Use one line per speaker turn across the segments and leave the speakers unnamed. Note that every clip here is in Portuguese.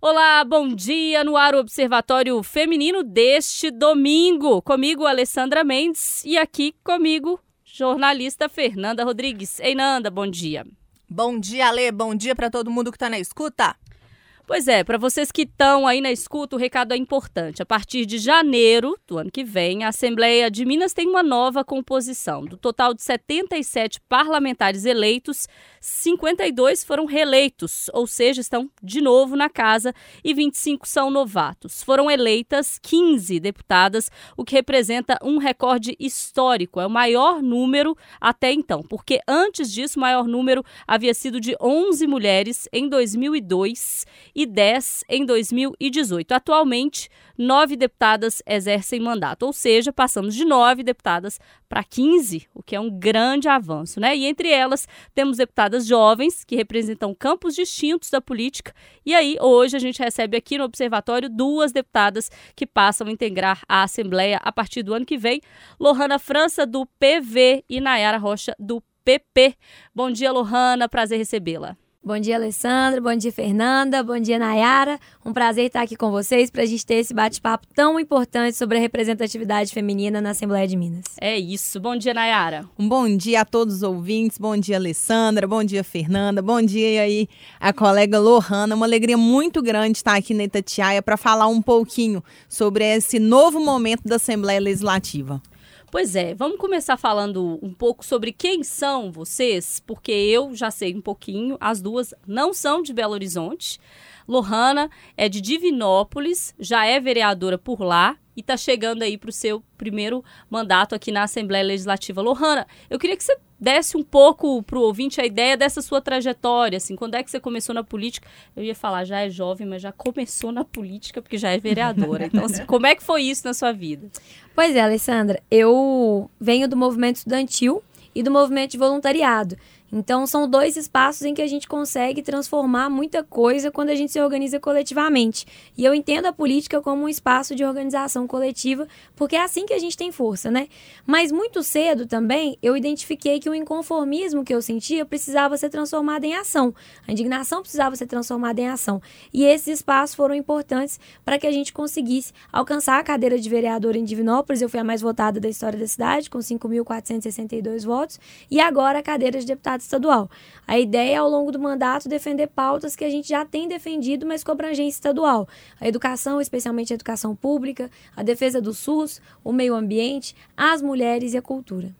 Olá, bom dia no ar o Observatório Feminino deste domingo. Comigo, Alessandra Mendes e aqui comigo, jornalista Fernanda Rodrigues. Ei, Nanda, bom dia.
Bom dia, Ale. Bom dia para todo mundo que está na escuta.
Pois é, para vocês que estão aí na escuta, o recado é importante. A partir de janeiro do ano que vem, a Assembleia de Minas tem uma nova composição. Do total de 77 parlamentares eleitos, 52 foram reeleitos, ou seja, estão de novo na casa, e 25 são novatos. Foram eleitas 15 deputadas, o que representa um recorde histórico. É o maior número até então, porque antes disso, o maior número havia sido de 11 mulheres em 2002 e 10 em 2018. Atualmente, nove deputadas exercem mandato, ou seja, passamos de nove deputadas para 15, o que é um grande avanço, né? E entre elas temos deputadas jovens que representam campos distintos da política. E aí, hoje a gente recebe aqui no observatório duas deputadas que passam a integrar a Assembleia a partir do ano que vem, Lohana França do PV e Nayara Rocha do PP. Bom dia, Lohana, prazer recebê-la.
Bom dia, Alessandra. Bom dia, Fernanda. Bom dia, Nayara. Um prazer estar aqui com vocês para a gente ter esse bate-papo tão importante sobre a representatividade feminina na Assembleia de Minas.
É isso. Bom dia, Nayara.
Um bom dia a todos os ouvintes. Bom dia, Alessandra. Bom dia, Fernanda. Bom dia aí a colega Lohana. Uma alegria muito grande estar aqui na Itatiaia para falar um pouquinho sobre esse novo momento da Assembleia Legislativa.
Pois é, vamos começar falando um pouco sobre quem são vocês, porque eu já sei um pouquinho, as duas não são de Belo Horizonte. Lohana é de Divinópolis, já é vereadora por lá e está chegando aí para o seu primeiro mandato aqui na Assembleia Legislativa. Lohana, eu queria que você desse um pouco para o ouvinte a ideia dessa sua trajetória, assim, quando é que você começou na política? Eu ia falar, já é jovem, mas já começou na política porque já é vereadora. Então, assim, como é que foi isso na sua vida?
Pois é, Alessandra, eu venho do movimento estudantil e do movimento de voluntariado. Então, são dois espaços em que a gente consegue transformar muita coisa quando a gente se organiza coletivamente. E eu entendo a política como um espaço de organização coletiva, porque é assim que a gente tem força, né? Mas muito cedo também eu identifiquei que o inconformismo que eu sentia precisava ser transformado em ação. A indignação precisava ser transformada em ação. E esses espaços foram importantes para que a gente conseguisse alcançar a cadeira de vereador em Divinópolis. Eu fui a mais votada da história da cidade, com 5.462 votos. E agora a cadeira de deputado estadual. A ideia é, ao longo do mandato, defender pautas que a gente já tem defendido, mas com abrangência estadual. A educação, especialmente a educação pública, a defesa do SUS, o meio ambiente, as mulheres e a cultura.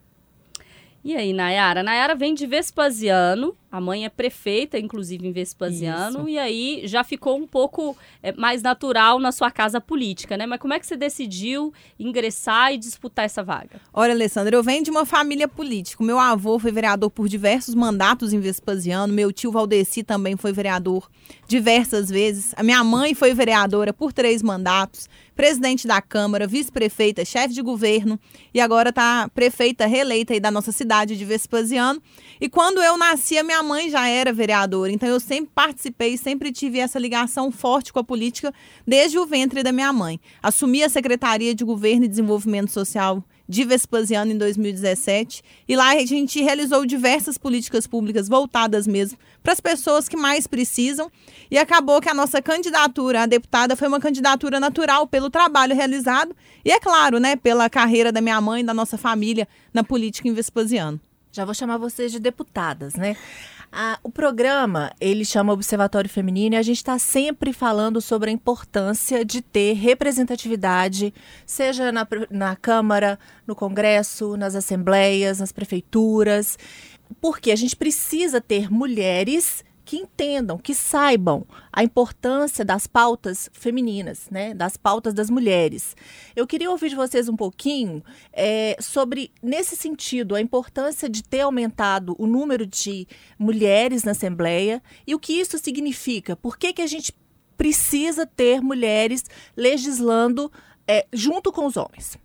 E aí, Nayara? Nayara vem de Vespasiano, a mãe é prefeita, inclusive em Vespasiano, Isso. e aí já ficou um pouco é, mais natural na sua casa política, né? Mas como é que você decidiu ingressar e disputar essa vaga?
Olha, Alessandra, eu venho de uma família política. Meu avô foi vereador por diversos mandatos em Vespasiano, meu tio Valdeci também foi vereador diversas vezes. A minha mãe foi vereadora por três mandatos, presidente da Câmara, vice-prefeita, chefe de governo e agora está prefeita reeleita aí da nossa cidade de Vespasiano. E quando eu nasci, a minha mãe já era vereadora, então eu sempre participei, sempre tive essa ligação forte com a política desde o ventre da minha mãe. Assumi a Secretaria de Governo e Desenvolvimento Social de Vespasiano em 2017 e lá a gente realizou diversas políticas públicas voltadas mesmo para as pessoas que mais precisam e acabou que a nossa candidatura a deputada foi uma candidatura natural pelo trabalho realizado e é claro, né, pela carreira da minha mãe e da nossa família na política em Vespasiano.
Já vou chamar vocês de deputadas, né? Ah, o programa, ele chama Observatório Feminino e a gente está sempre falando sobre a importância de ter representatividade, seja na, na Câmara, no Congresso, nas assembleias, nas prefeituras, porque a gente precisa ter mulheres que entendam, que saibam a importância das pautas femininas, né, das pautas das mulheres. Eu queria ouvir de vocês um pouquinho é, sobre, nesse sentido, a importância de ter aumentado o número de mulheres na Assembleia e o que isso significa. Por que, que a gente precisa ter mulheres legislando é, junto com os homens?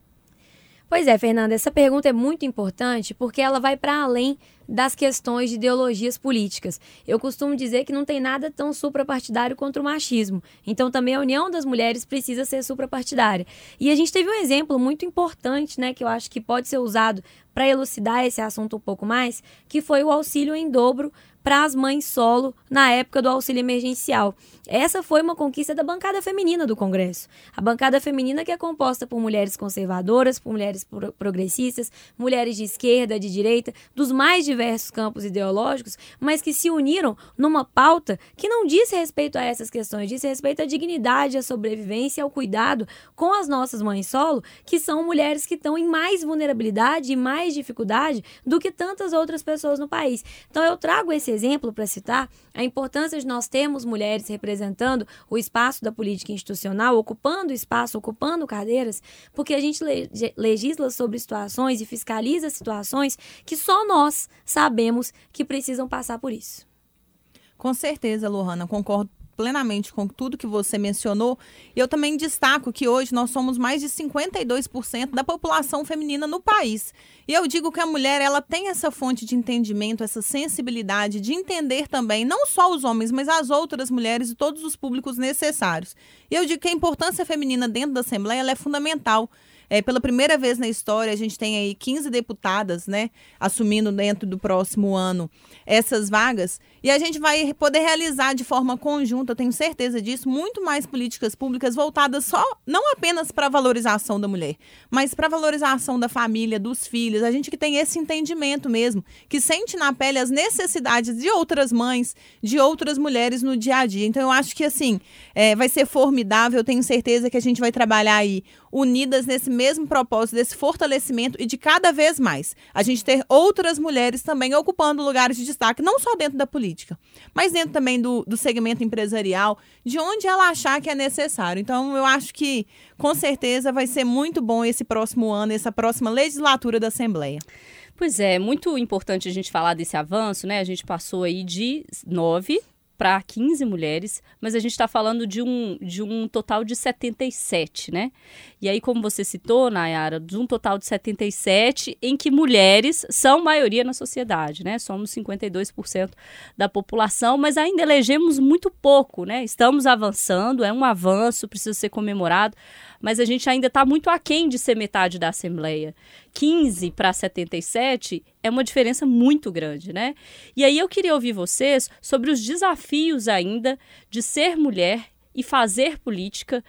Pois é, Fernanda, essa pergunta é muito importante porque ela vai para além das questões de ideologias políticas. Eu costumo dizer que não tem nada tão suprapartidário contra o machismo. Então também a união das mulheres precisa ser suprapartidária. E a gente teve um exemplo muito importante, né, que eu acho que pode ser usado para elucidar esse assunto um pouco mais, que foi o auxílio em dobro para as mães solo na época do auxílio emergencial. Essa foi uma conquista da bancada feminina do Congresso. A bancada feminina que é composta por mulheres conservadoras, por mulheres progressistas, mulheres de esquerda, de direita, dos mais diversos campos ideológicos, mas que se uniram numa pauta que não diz respeito a essas questões, diz respeito à dignidade, à sobrevivência, ao cuidado com as nossas mães solo, que são mulheres que estão em mais vulnerabilidade e mais dificuldade do que tantas outras pessoas no país. Então eu trago esse exemplo para citar a importância de nós termos mulheres representando o espaço da política institucional, ocupando espaço, ocupando cadeiras, porque a gente legisla sobre situações e fiscaliza situações que só nós sabemos que precisam passar por isso.
Com certeza, Lohana, concordo plenamente com tudo que você mencionou. E eu também destaco que hoje nós somos mais de 52% da população feminina no país. E eu digo que a mulher, ela tem essa fonte de entendimento, essa sensibilidade de entender também não só os homens, mas as outras mulheres e todos os públicos necessários. E eu digo que a importância feminina dentro da Assembleia é fundamental. É, pela primeira vez na história, a gente tem aí 15 deputadas, né, assumindo dentro do próximo ano essas vagas. E a gente vai poder realizar de forma conjunta, eu tenho certeza disso, muito mais políticas públicas voltadas só, não apenas para a valorização da mulher, mas para a valorização da família, dos filhos. A gente que tem esse entendimento mesmo, que sente na pele as necessidades de outras mães, de outras mulheres no dia a dia. Então eu acho que assim, é, vai ser formidável, eu tenho certeza que a gente vai trabalhar aí unidas nesse mesmo propósito, desse fortalecimento e de cada vez mais a gente ter outras mulheres também ocupando lugares de destaque, não só dentro da política, mas dentro também do, do segmento empresarial, de onde ela achar que é necessário. Então, eu acho que com certeza vai ser muito bom esse próximo ano, essa próxima legislatura da Assembleia.
Pois é, muito importante a gente falar desse avanço, né? A gente passou aí de nove para 15 mulheres, mas a gente está falando de um, de um total de 77, né? E aí, como você citou, Nayara, de um total de 77, em que mulheres são maioria na sociedade, né? Somos 52% da população, mas ainda elegemos muito pouco, né? Estamos avançando, é um avanço, precisa ser comemorado, mas a gente ainda está muito aquém de ser metade da Assembleia. 15 para 77 é uma diferença muito grande, né? E aí eu queria ouvir vocês sobre os desafios ainda de ser mulher e fazer política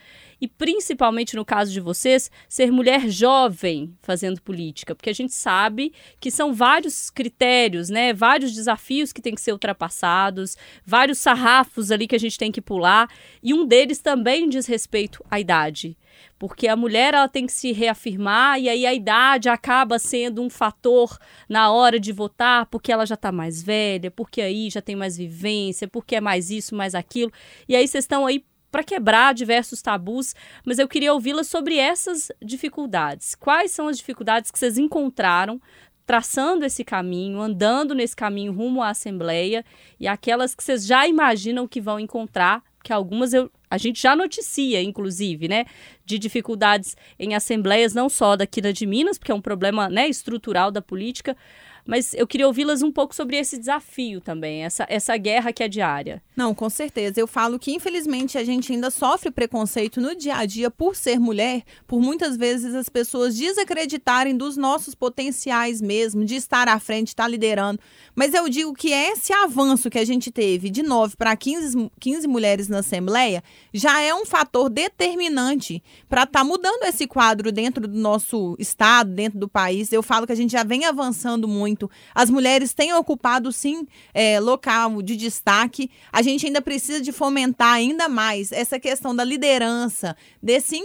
e principalmente no caso de vocês, ser mulher jovem fazendo política, porque a gente sabe que são vários critérios, né? Vários desafios que têm que ser ultrapassados, vários sarrafos ali que a gente tem que pular, e um deles também diz respeito à idade. Porque a mulher ela tem que se reafirmar e aí a idade acaba sendo um fator na hora de votar, porque ela já está mais velha, porque aí já tem mais vivência, porque é mais isso, mais aquilo. E aí vocês estão aí para quebrar diversos tabus, mas eu queria ouvi-la sobre essas dificuldades. Quais são as dificuldades que vocês encontraram traçando esse caminho, andando nesse caminho rumo à Assembleia e aquelas que vocês já imaginam que vão encontrar, que algumas eu, a gente já noticia, inclusive, né, de dificuldades em assembleias, não só daqui da de Minas, porque é um problema né, estrutural da política, mas eu queria ouvi-las um pouco sobre esse desafio também, essa, essa guerra que é diária.
Não, com certeza. Eu falo que, infelizmente, a gente ainda sofre preconceito no dia a dia por ser mulher, por muitas vezes as pessoas desacreditarem dos nossos potenciais mesmo, de estar à frente, estar liderando. Mas eu digo que esse avanço que a gente teve de 9 para 15, 15 mulheres na Assembleia já é um fator determinante para estar tá mudando esse quadro dentro do nosso estado, dentro do país. Eu falo que a gente já vem avançando muito muito. As mulheres têm ocupado, sim, é, local de destaque. A gente ainda precisa de fomentar ainda mais essa questão da liderança, desse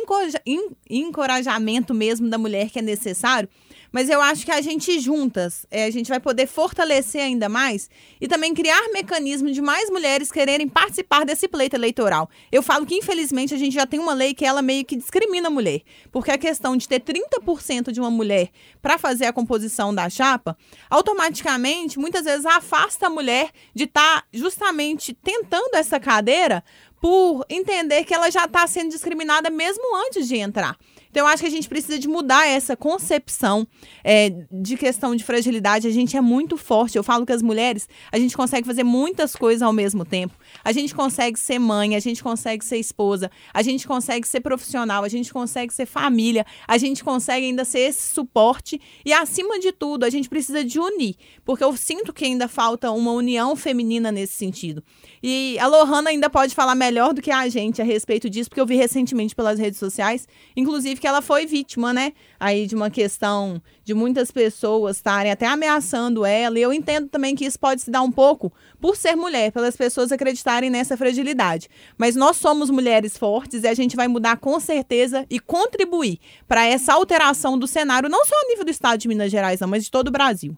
encorajamento mesmo da mulher que é necessário mas eu acho que a gente juntas, é, a gente vai poder fortalecer ainda mais e também criar mecanismos de mais mulheres quererem participar desse pleito eleitoral. Eu falo que, infelizmente, a gente já tem uma lei que ela meio que discrimina a mulher. Porque a questão de ter 30% de uma mulher para fazer a composição da chapa, automaticamente, muitas vezes, afasta a mulher de estar tá justamente tentando essa cadeira por entender que ela já está sendo discriminada mesmo antes de entrar. Então, eu acho que a gente precisa de mudar essa concepção é, de questão de fragilidade. A gente é muito forte. Eu falo que as mulheres, a gente consegue fazer muitas coisas ao mesmo tempo. A gente consegue ser mãe, a gente consegue ser esposa, a gente consegue ser profissional, a gente consegue ser família, a gente consegue ainda ser esse suporte. E, acima de tudo, a gente precisa de unir. Porque eu sinto que ainda falta uma união feminina nesse sentido. E a Lohana ainda pode falar melhor do que a gente a respeito disso, porque eu vi recentemente pelas redes sociais, inclusive que ela foi vítima, né? Aí de uma questão de muitas pessoas estarem até ameaçando ela. E eu entendo também que isso pode se dar um pouco por ser mulher, pelas pessoas acreditarem nessa fragilidade. Mas nós somos mulheres fortes e a gente vai mudar com certeza e contribuir para essa alteração do cenário, não só a nível do estado de Minas Gerais, não, mas de todo o Brasil.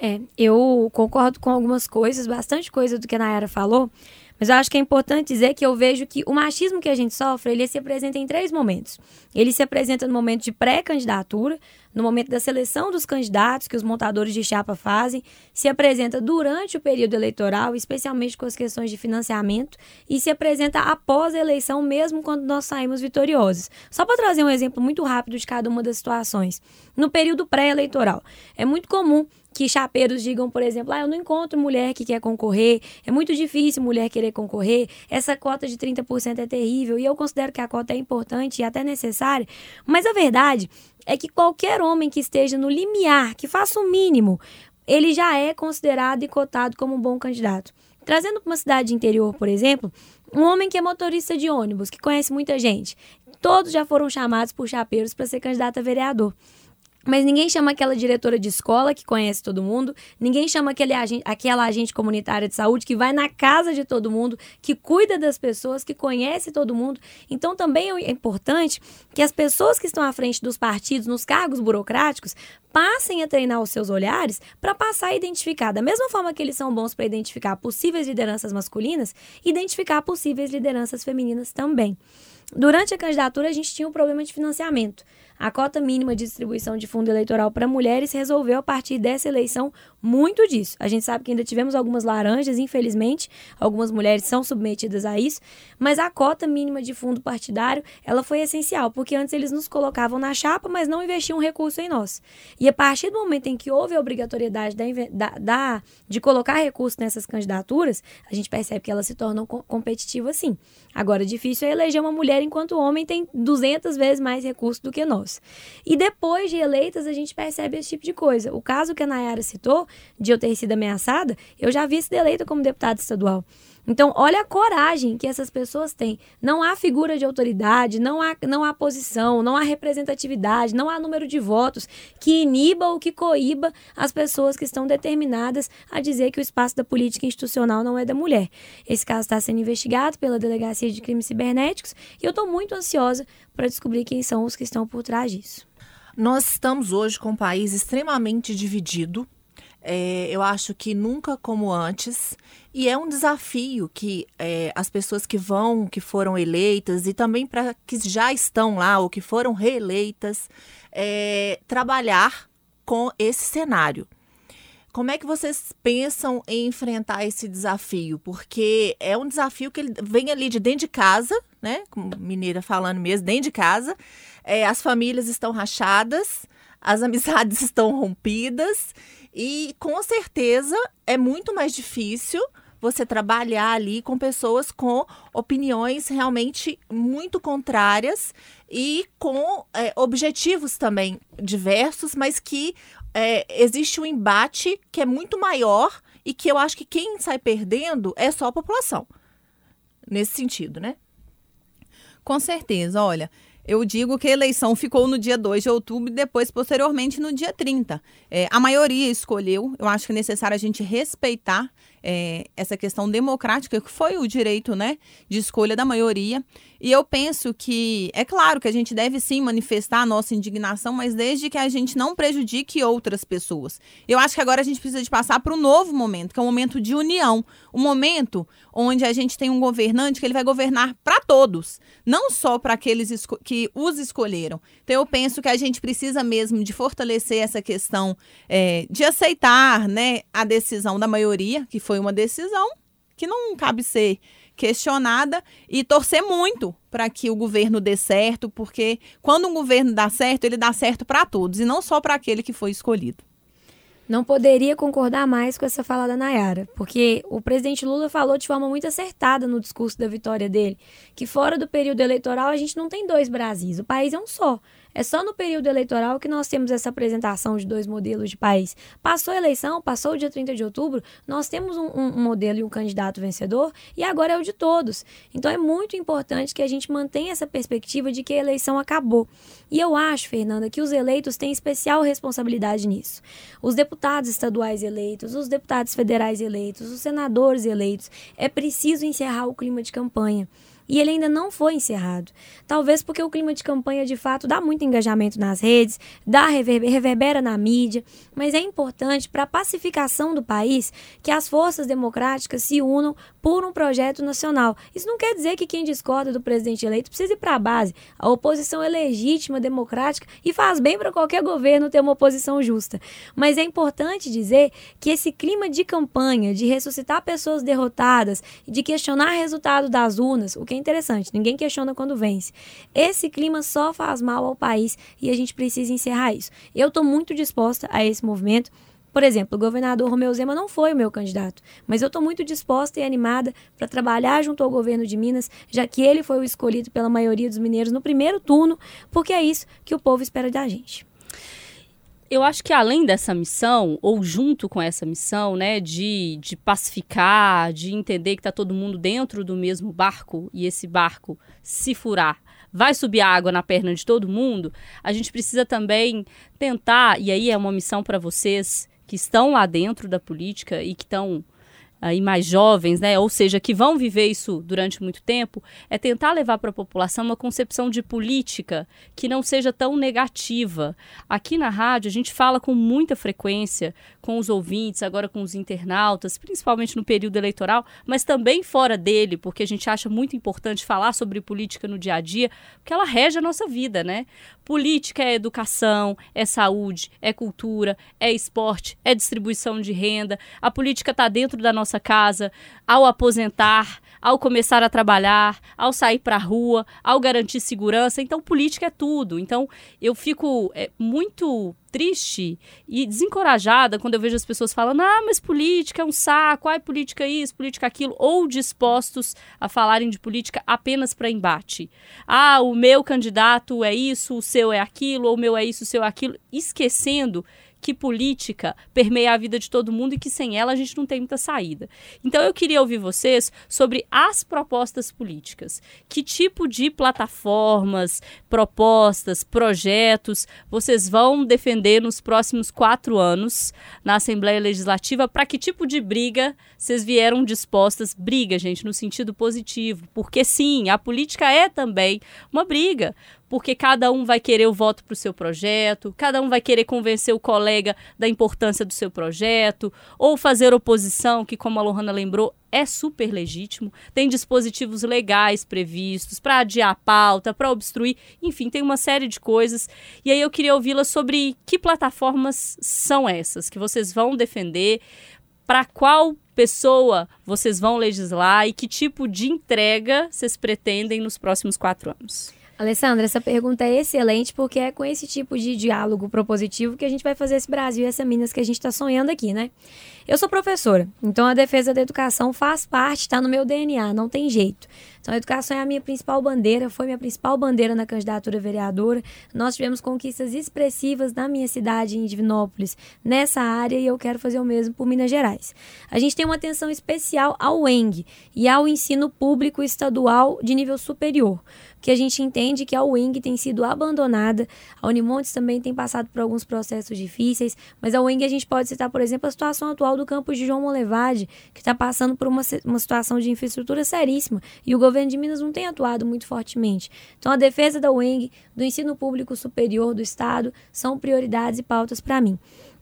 É, eu concordo com algumas coisas, bastante coisa do que a Nayara falou, mas eu acho que é importante dizer que eu vejo que o machismo que a gente sofre, ele se apresenta em três momentos. Ele se apresenta no momento de pré-candidatura, no momento da seleção dos candidatos que os montadores de chapa fazem, se apresenta durante o período eleitoral, especialmente com as questões de financiamento, e se apresenta após a eleição, mesmo quando nós saímos vitoriosos. Só para trazer um exemplo muito rápido de cada uma das situações. No período pré-eleitoral, é muito comum que chapeiros digam, por exemplo, ah, eu não encontro mulher que quer concorrer, é muito difícil mulher querer concorrer, essa cota de 30% é terrível, e eu considero que a cota é importante e até necessária, mas a verdade é que qualquer homem que esteja no limiar, que faça o mínimo, ele já é considerado e cotado como um bom candidato. Trazendo para uma cidade interior, por exemplo, um homem que é motorista de ônibus, que conhece muita gente, todos já foram chamados por chapeiros para ser candidato a vereador. Mas ninguém chama aquela diretora de escola que conhece todo mundo, ninguém chama aquele agente, aquela agente comunitária de saúde que vai na casa de todo mundo, que cuida das pessoas, que conhece todo mundo. Então também é importante que as pessoas que estão à frente dos partidos, nos cargos burocráticos, passem a treinar os seus olhares para passar a identificar, da mesma forma que eles são bons para identificar possíveis lideranças masculinas, identificar possíveis lideranças femininas também. Durante a candidatura, a gente tinha um problema de financiamento. A cota mínima de distribuição de fundo eleitoral para mulheres resolveu, a partir dessa eleição, muito disso. A gente sabe que ainda tivemos algumas laranjas, infelizmente, algumas mulheres são submetidas a isso, mas a cota mínima de fundo partidário, ela foi essencial, porque antes eles nos colocavam na chapa, mas não investiam recurso em nós. E a partir do momento em que houve a obrigatoriedade da, da, da de colocar recurso nessas candidaturas, a gente percebe que elas se tornam co competitivas sim. Agora, difícil é eleger uma mulher enquanto o homem tem 200 vezes mais recursos do que nós. E depois de eleitas, a gente percebe esse tipo de coisa. O caso que a Nayara citou, de eu ter sido ameaçada, eu já vi sido eleita como deputada estadual. Então, olha a coragem que essas pessoas têm. Não há figura de autoridade, não há, não há posição, não há representatividade, não há número de votos que iniba ou que coíba as pessoas que estão determinadas a dizer que o espaço da política institucional não é da mulher. Esse caso está sendo investigado pela Delegacia de Crimes Cibernéticos e eu estou muito ansiosa para descobrir quem são os que estão por trás disso.
Nós estamos hoje com um país extremamente dividido é, eu acho que nunca como antes. E é um desafio que é, as pessoas que vão, que foram eleitas, e também para que já estão lá ou que foram reeleitas, é, trabalhar com esse cenário. Como é que vocês pensam em enfrentar esse desafio? Porque é um desafio que ele vem ali de dentro de casa, né? Como mineira falando mesmo, dentro de casa. É, as famílias estão rachadas, as amizades estão rompidas e com certeza é muito mais difícil você trabalhar ali com pessoas com opiniões realmente muito contrárias e com é, objetivos também diversos, mas que é, existe um embate que é muito maior e que eu acho que quem sai perdendo é só a população. Nesse sentido, né?
Com certeza. Olha, eu digo que a eleição ficou no dia 2 de outubro e depois, posteriormente, no dia 30. É, a maioria escolheu, eu acho que é necessário a gente respeitar é, essa questão democrática, que foi o direito né, de escolha da maioria. E eu penso que, é claro que a gente deve sim manifestar a nossa indignação, mas desde que a gente não prejudique outras pessoas. Eu acho que agora a gente precisa de passar para um novo momento, que é um momento de união. Um momento onde a gente tem um governante que ele vai governar para todos, não só para aqueles que os escolheram. Então eu penso que a gente precisa mesmo de fortalecer essa questão é, de aceitar né, a decisão da maioria, que foi uma decisão que não cabe ser questionada e torcer muito para que o governo dê certo, porque quando um governo dá certo, ele dá certo para todos e não só para aquele que foi escolhido.
Não poderia concordar mais com essa fala da Nayara, porque o presidente Lula falou de forma muito acertada no discurso da vitória dele, que fora do período eleitoral a gente não tem dois Brasis, o país é um só. É só no período eleitoral que nós temos essa apresentação de dois modelos de país. Passou a eleição, passou o dia 30 de outubro, nós temos um, um, modelo e um candidato vencedor e agora é o de todos. Então é muito importante que a gente mantenha essa perspectiva de que a eleição acabou. E eu acho, Fernanda, que os eleitos têm especial responsabilidade nisso. Os deputados estaduais eleitos, os deputados federais eleitos, os senadores eleitos, é preciso encerrar o clima de campanha e ele ainda não foi encerrado. Talvez porque o clima de campanha de fato dá muito engajamento nas redes, dá reverbera na mídia, mas é importante para a pacificação do país que as forças democráticas se unam por um projeto nacional. Isso não quer dizer que quem discorda do presidente eleito precisa ir para a base. A oposição é legítima, democrática e faz bem para qualquer governo ter uma oposição justa. Mas é importante dizer que esse clima de campanha, de ressuscitar pessoas derrotadas, de questionar resultado das urnas, o que interessante, ninguém questiona quando vence. Esse clima só faz mal ao país e a gente precisa encerrar isso. Eu estou muito disposta a esse movimento. Por exemplo, o governador Romeu Zema não foi o meu candidato, mas eu estou muito disposta e animada para trabalhar junto ao governo de Minas, já que ele foi o escolhido pela maioria dos mineiros no primeiro turno, porque é isso que o povo espera da gente
eu acho que além dessa missão, ou junto com essa missão, né, de, de pacificar, de entender que está todo mundo dentro do mesmo barco e esse barco, se furar, vai subir água na perna de todo mundo, a gente precisa também tentar, e aí é uma missão para vocês que estão lá dentro da política e que estão aí mais jovens, né, ou seja, que vão viver isso durante muito tempo, é tentar levar para a população uma concepção de política que não seja tão negativa. Aqui na rádio a gente fala com muita frequência com os ouvintes, agora com os internautas, principalmente no período eleitoral, mas também fora dele, porque a gente acha muito importante falar sobre política no dia a dia, porque ela rege a nossa vida, né? Política é educação, é saúde, é cultura, é esporte, é distribuição de renda. A política está dentro da nossa casa, ao aposentar, ao começar a trabalhar, ao sair para a rua, ao garantir segurança. Então, política é tudo. Então, eu fico é, muito triste e desencorajada quando eu vejo as pessoas falando: ah, mas política é um saco, ai, política é isso, política é aquilo, ou dispostos a falarem de política apenas para embate. Ah, o meu candidato é isso, o seu é aquilo, ou o meu é isso, o seu é aquilo, esquecendo que política permeia a vida de todo mundo e que sem ela a gente não tem muita saída. Então eu queria ouvir vocês sobre as propostas políticas. Que tipo de plataformas, propostas, projetos vocês vão defender nos próximos quatro anos na Assembleia Legislativa? Para que tipo de briga vocês vieram dispostas? Briga, gente, no sentido positivo. Porque sim, a política é também uma briga porque cada um vai querer o voto para o seu projeto, cada um vai querer convencer o colega da importância do seu projeto, ou fazer oposição, que, como a Lohana lembrou, é super legítimo. Tem dispositivos legais previstos para adiar a pauta, para obstruir, enfim, tem uma série de coisas. E aí eu queria ouvi-la sobre que plataformas são essas que vocês vão defender, para qual pessoa vocês vão legislar e que tipo de entrega vocês pretendem nos próximos quatro anos.
Alessandra, essa pergunta é excelente porque é com esse tipo de diálogo propositivo que a gente vai fazer esse Brasil e essa Minas que a gente está sonhando aqui, né? Eu sou professora, então a defesa da educação faz parte, está no meu DNA, não tem jeito. Então, a educação é a minha principal bandeira, foi minha principal bandeira na candidatura vereadora. Nós tivemos conquistas expressivas na minha cidade, em Divinópolis, nessa área, e eu quero fazer o mesmo por Minas Gerais. A gente tem uma atenção especial ao ENG e ao ensino público estadual de nível superior que a gente entende que a UENG tem sido abandonada, a Unimontes também tem passado por alguns processos difíceis, mas a UENG a gente pode citar, por exemplo, a situação atual do campus de João Molevade, que está passando por uma, uma situação de infraestrutura seríssima, e o governo de Minas não tem atuado muito fortemente. Então, a defesa da UENG, do ensino público superior do Estado, são prioridades e pautas para mim.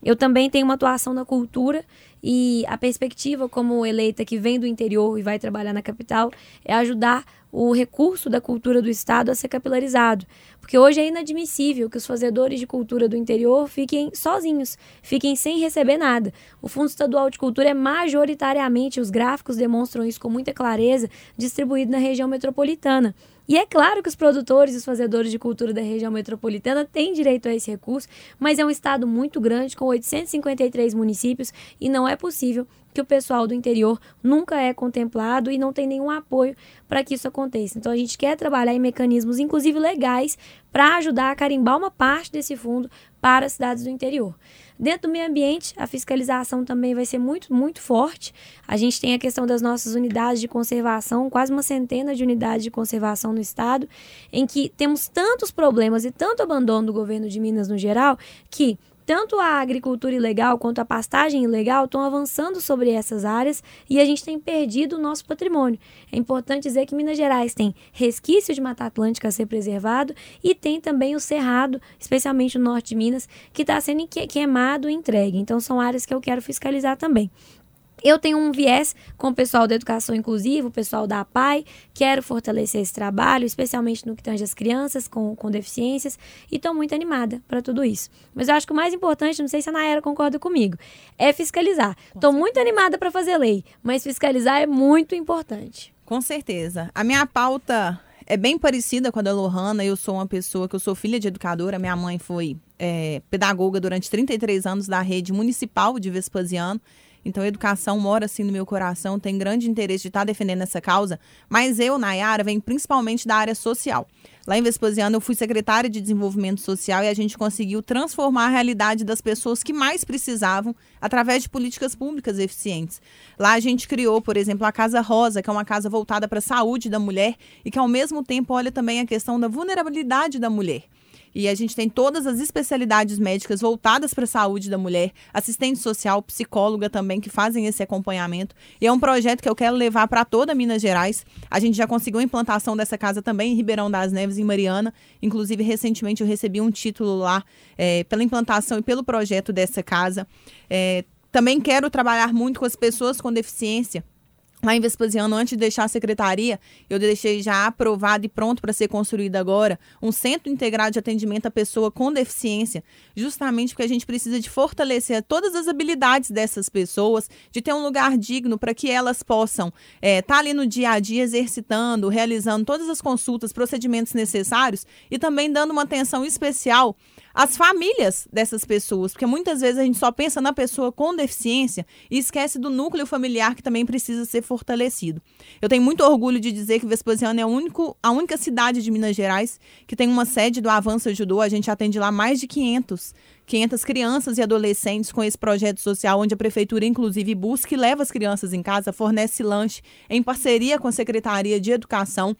Eu também tenho uma atuação na cultura e a perspectiva como eleita que vem do interior e vai trabalhar na capital é ajudar o recurso da cultura do Estado a ser capilarizado. Porque hoje é inadmissível que os fazedores de cultura do interior fiquem sozinhos, fiquem sem receber nada. O Fundo Estadual de Cultura é majoritariamente, os gráficos demonstram isso com muita clareza, distribuído na região metropolitana. E é claro que os produtores e os fazedores de cultura da região metropolitana têm direito a esse recurso, mas é um estado muito grande, com 853 municípios, e não é possível que o pessoal do interior nunca é contemplado e não tem nenhum apoio para que isso aconteça. Então a gente quer trabalhar em mecanismos, inclusive legais, para ajudar a carimbar uma parte desse fundo para as cidades do interior. Dentro do meio ambiente, a fiscalização também vai ser muito, muito forte. A gente tem a questão das nossas unidades de conservação, quase uma centena de unidades de conservação no estado, em que temos tantos problemas e tanto abandono do governo de Minas no geral, que tanto a agricultura ilegal quanto a pastagem ilegal estão avançando sobre essas áreas e a gente tem perdido o nosso patrimônio. É importante dizer que Minas Gerais tem resquício de Mata Atlântica a ser preservado e tem também o Cerrado, especialmente no norte de Minas, que está sendo queimado e entregue. Então são áreas que eu quero fiscalizar também. Eu tenho um viés com o pessoal da educação inclusiva, o pessoal da APAI, quero fortalecer esse trabalho, especialmente no que tange as crianças com, com deficiências, e estou muito animada para tudo isso. Mas eu acho que o mais importante, não sei se a Nayara concorda comigo, é fiscalizar. Estou muito animada para fazer lei, mas fiscalizar é muito importante.
Com certeza. A minha pauta é bem parecida com a da Lohana. Eu sou uma pessoa que eu sou filha de educadora. Minha mãe foi é, pedagoga durante 33 anos da rede municipal de Vespasiano. Então, educação mora assim no meu coração, tem grande interesse de estar tá defendendo essa causa, mas eu, Nayara, venho principalmente da área social. Lá em Vespasiano, eu fui secretária de Desenvolvimento Social e a gente conseguiu transformar a realidade das pessoas que mais precisavam através de políticas públicas eficientes. Lá a gente criou, por exemplo, a Casa Rosa, que é uma casa voltada para a saúde da mulher e que, ao mesmo tempo, olha também a questão da vulnerabilidade da mulher. E a gente tem todas as especialidades médicas voltadas para a saúde da mulher, assistente social, psicóloga também, que fazem esse acompanhamento. E é um projeto que eu quero levar para toda Minas Gerais. A gente já conseguiu a implantação dessa casa também em Ribeirão das Neves, em Mariana. Inclusive, recentemente eu recebi um título lá é, pela implantação e pelo projeto dessa casa. É, também quero trabalhar muito com as pessoas com deficiência Lá em Vespasiano, antes de deixar a secretaria, eu deixei já aprovado e pronto para ser construído agora um centro integrado de atendimento à pessoa com deficiência, justamente porque a gente precisa de fortalecer todas as habilidades dessas pessoas, de ter um lugar digno para que elas possam estar é, tá ali no dia a dia exercitando, realizando todas as consultas, procedimentos necessários e também dando uma atenção especial as famílias dessas pessoas, porque muitas vezes a gente só pensa na pessoa com deficiência e esquece do núcleo familiar que também precisa ser fortalecido. Eu tenho muito orgulho de dizer que Vespasiano é a, único, a única cidade de Minas Gerais que tem uma sede do Avança Ajudou. A gente atende lá mais de 500 500 crianças e adolescentes com esse projeto social, onde a prefeitura, inclusive, busca e leva as crianças em casa, fornece lanche em parceria com a Secretaria de Educação.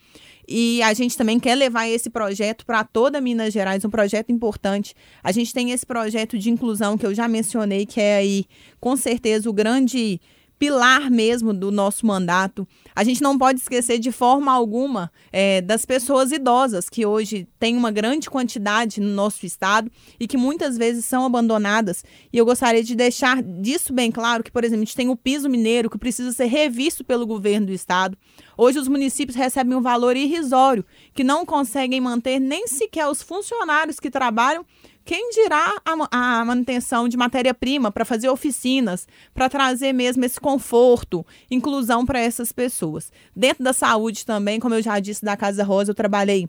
E a gente também quer levar esse projeto para toda Minas Gerais, um projeto importante. A gente tem esse projeto de inclusão que eu já mencionei, que é aí, com certeza, o grande pilar mesmo do nosso mandato. A gente não pode esquecer de forma alguma é, das pessoas idosas, que hoje tem uma grande quantidade no nosso estado e que muitas vezes são abandonadas. E eu gostaria de deixar disso bem claro que, por exemplo, a gente tem o piso mineiro que precisa ser revisto pelo governo do estado. Hoje os municípios recebem um valor irrisório, que não conseguem manter nem sequer os funcionários que trabalham quem dirá a, a manutenção de matéria-prima para fazer oficinas, para trazer mesmo esse conforto, inclusão para essas pessoas? Dentro da saúde também, como eu já disse, da Casa Rosa, eu trabalhei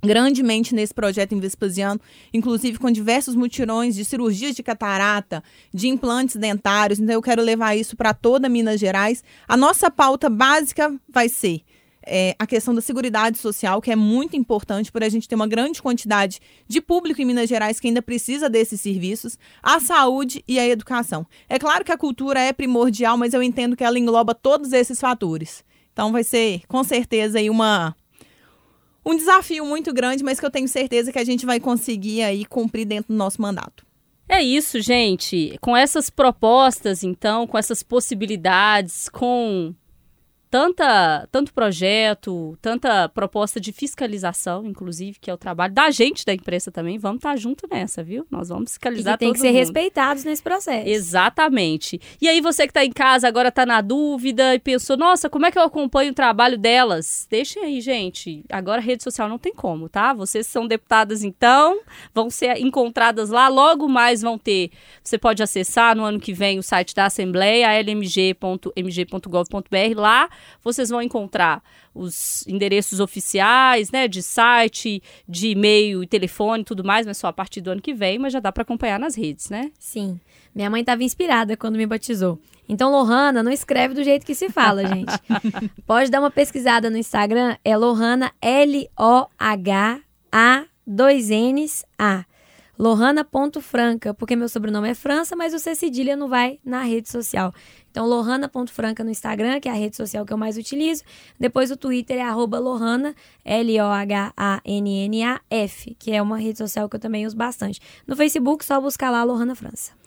grandemente nesse projeto em Vespasiano, inclusive com diversos mutirões de cirurgias de catarata, de implantes dentários. Então eu quero levar isso para toda Minas Gerais. A nossa pauta básica vai ser é, a questão da Seguridade Social, que é muito importante por a gente ter uma grande quantidade de público em Minas Gerais que ainda precisa desses serviços, a saúde e a educação. É claro que a cultura é primordial, mas eu entendo que ela engloba todos esses fatores. Então vai ser, com certeza, aí uma um desafio muito grande, mas que eu tenho certeza que a gente vai conseguir aí cumprir dentro do nosso mandato.
É isso, gente. Com essas propostas, então, com essas possibilidades, com tanta, tanto projeto, tanta proposta de fiscalização, inclusive, que é o trabalho da gente da imprensa também. Vamos estar tá junto nessa, viu? Nós vamos fiscalizar e
que tem que ser
mundo.
respeitados nesse processo.
Exatamente. E aí você que está em casa agora está na dúvida e pensou, nossa, como é que eu acompanho o trabalho delas? Deixem aí, gente. Agora rede social não tem como, tá? Vocês são deputadas então, vão ser encontradas lá, logo mais vão ter. Você pode acessar no ano que vem o site da Assembleia, lmg.mg.gov.br. Lá vocês vão encontrar os endereços oficiais, né, de site, de e-mail e telefone tudo mais, mas só a partir do ano que vem, mas já dá para acompanhar nas redes, né?
Sim. Minha mãe estava inspirada quando me batizou. Então, Lohana, não escreve do jeito que se fala, gente. Pode dar uma pesquisada no Instagram, é Lohana, L-O-H-A, dois N's, A. Lohana.franca, porque meu sobrenome é França, mas o C cedilha não vai na rede social. Então, lohana.franca no Instagram, que é a rede social que eu mais utilizo. Depois o Twitter é arroba lohana, L-O-H-A-N-N-A-F, que é uma rede social que eu também uso bastante. No Facebook, só buscar lá Lohana França.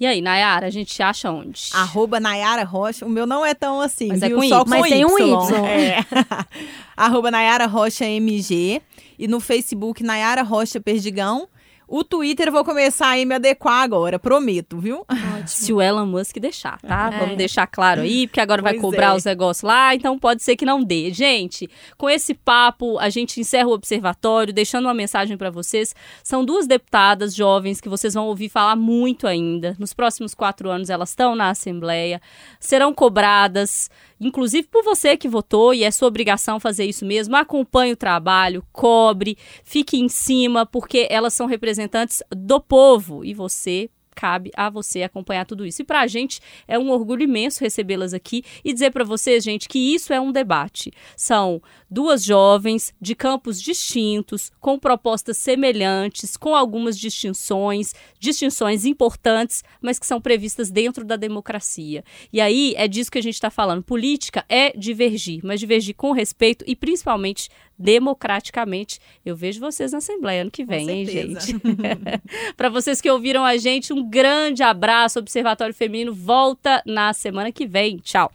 E aí, Nayara, a gente acha onde?
Arroba Nayara Rocha. O meu não é tão assim,
Mas
viu?
É com
Só
y.
com
Mas tem um Y.
É. Arroba Nayara Rocha MG. E no Facebook, Nayara Rocha Perdigão. O Twitter eu vou começar a me adequar agora, prometo, viu?
Ótimo.
Se o Elon Musk deixar, tá?
É.
Vamos deixar claro aí, porque agora vai
Pois
cobrar
é.
os negócios lá, então pode ser que não dê. Gente, com esse papo, a gente encerra o observatório, deixando uma mensagem para vocês. São duas deputadas jovens que vocês vão ouvir falar muito ainda. Nos próximos quatro anos, elas estão na Assembleia, serão cobradas, inclusive por você que votou, e é sua obrigação fazer isso mesmo. Acompanhe o trabalho, cobre, fique em cima, porque elas são representantes do povo e você cabe a você acompanhar tudo isso. E para a gente é um orgulho imenso recebê-las aqui e dizer para vocês, gente, que isso é um debate. São duas jovens de campos distintos, com propostas semelhantes, com algumas distinções, distinções importantes, mas que são previstas dentro da democracia. E aí é disso que a gente está falando. Política é divergir, mas divergir com respeito e principalmente democraticamente. Eu vejo vocês na Assembleia ano que vem, hein, gente? Para vocês que ouviram a gente, um grande abraço. Observatório Feminino volta na semana que vem. Tchau.